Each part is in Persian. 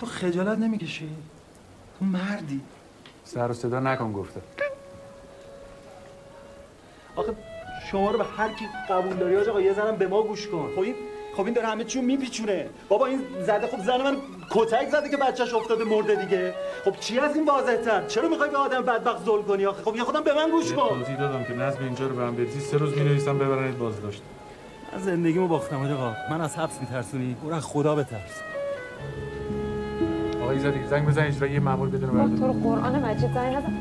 تو خجالت نمی‌کشی؟ تو مردی. سر و صدا نکن گفته. آخه شما رو به هر کی قبول داری آقا یه زنم به ما گوش کن. خب این خب این داره همه چیو میپیچونه. بابا این زده خب زن من کتک زده که بچهش افتاده مرده دیگه. خب چی از این واضح‌تر؟ چرا می‌خوای به آدم بدبخت ظلم کنی آخه؟ خب یه خودم به من گوش کن. توضیح دادم که نظم اینجا رو به هم بریزی سه روز می‌نویسم ببرنید بازداشت. من زندگیمو باختم آقا. من از حبس میترسونی؟ برو از خدا بترس. آقا ایزدی زنگ بزن اجرا یه مأمور بدون برده تو رو قرآن مجید زنگ نزن.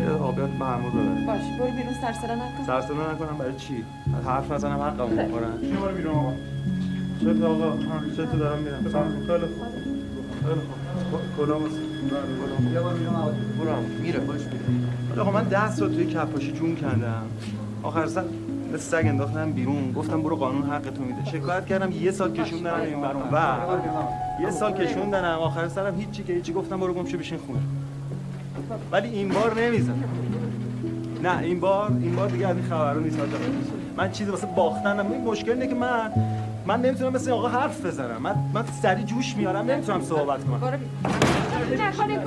یه آبیات مأمور ببر باش برو بیرون سرسره نکن. سرسنه نکنم برای چی؟ حرف نزنم حقمو بخورن شما رو بیرون آقا؟ چه آقا؟ چه تو دارم میرم. خیلی خوب. خیلی خوب. کلا یه بار بیرون آقا. برو. میره. باش میره آقا من 10 سال توی کفاشی جون کندم. آخر سر مثل سگ انداختم بیرون. گفتم برو قانون حق تو میده شکایت کردم؟ یه سال کشوندنم این برون. و یه سال کشوندنم. آخر سرم هیچی که هیچی گفتم برو گم شو بشین خونه. ولی این بار نمی‌زنم نه این بار این بار دیگه از این خبرو نیست من چیزی واسه باختنم. این مشکل اینه که من من نمی‌تونم مثل آقا حرف بزنم. من من سری جوش میارم نمی‌تونم صحبت کنم. بیرون نکن این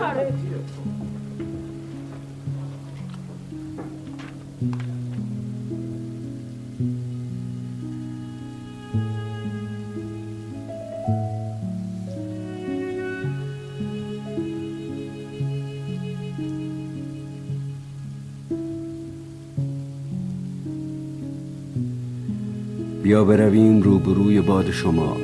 بیا برویم روبروی باد شما.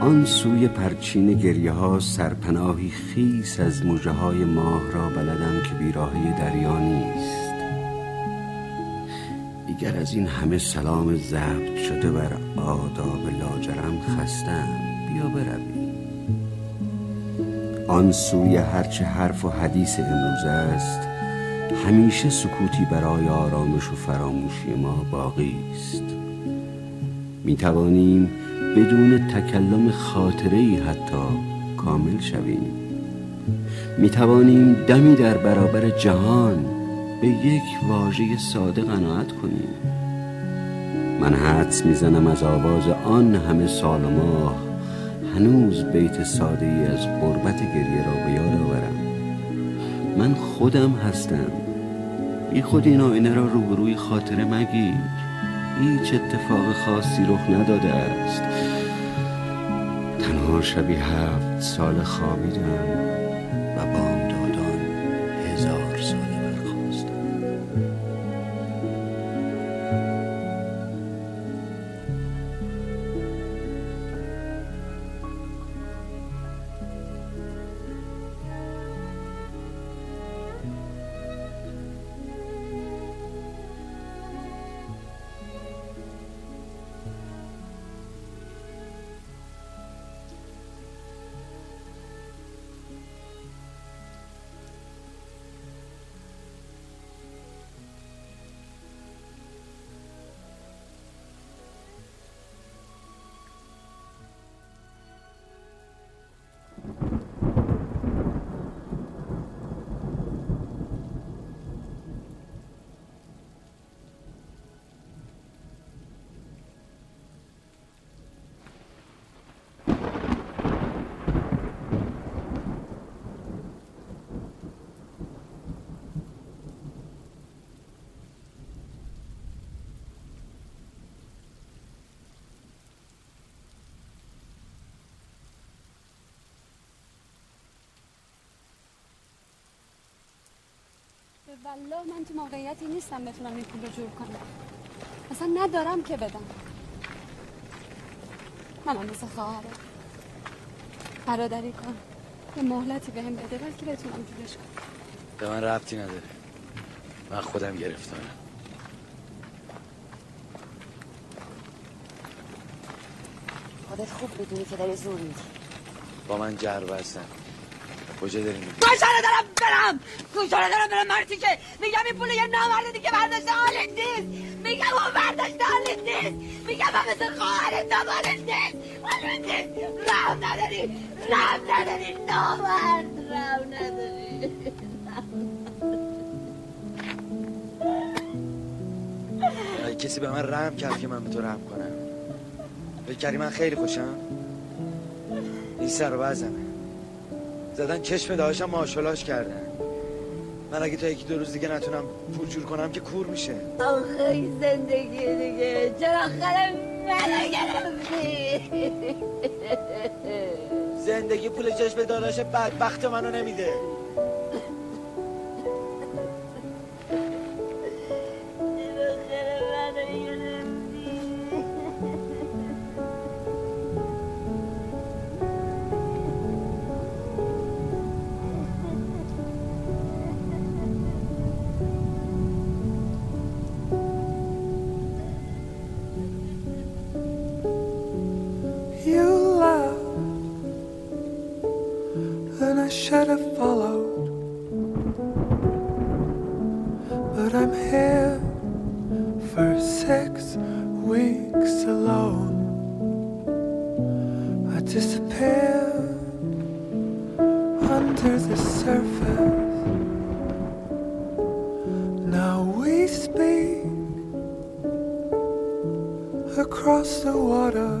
آن سوی پرچین گریه ها سرپناهی خیس از موجه های ماه را بلدم که بیراهی دریا نیست. دیگر از این همه سلام ضبط شده بر آداب لاجرم خستم. بیا برویم. آن سوی هرچه حرف و حدیث امروز است همیشه سکوتی برای آرامش و فراموشی ما باقی است. می توانیم بدون تکلم خاطره ای حتی کامل شویم. می توانیم دمی در برابر جهان به یک واژه ساده قناعت کنیم. من حدس می‌زنم از آواز آن همه سال ماه هنوز بیت ساده ای از قربت گریه را به یاد آورم. من خودم هستم. بی خود این آینه را روبروی خاطره مگیر. هیچ اتفاق خاصی رخ نداده است. تنها شبی هفت سال خوابیدم. والله من تو موقعیتی نیستم بتونم این پول رو جور کنم. اصلا ندارم که بدم. منم مثل خواهره برادری کن. یه مهلتی بهم بده بلکه بتونم جورش کنم. به من ربطی نداره. من خودم گرفتارم. خودت خوب بدونی که داری زور میدی. با من جر بستن. کجا داری میری کجا دارم برم کجا دارم برم مرتی که میگم این پول یه نامرده دیگه برداشته حالت نیست. میگم اون برداشته حالت نیست. میگم من مثل خواهرت نمالت نیست. حالت نیست. رحم نداری. رحم نداری. نامرد رحم نداری. کسی به من رحم کرد که من به تو رحم کنم. فکر کردی من خیلی خوشم؟ این سر و وزمه زدن چشم داشتم ماشالاش کردن من اگه تا یکی دو روز دیگه نتونم پول جور کنم که کور میشه. آخه زندگی دیگه. چرا خاله منو گرفتی؟ زندگی پول چشم داداش بدبخت منو نمیده. Should have followed. But I'm here for six weeks alone. I disappeared under the surface. Now we speak across the water.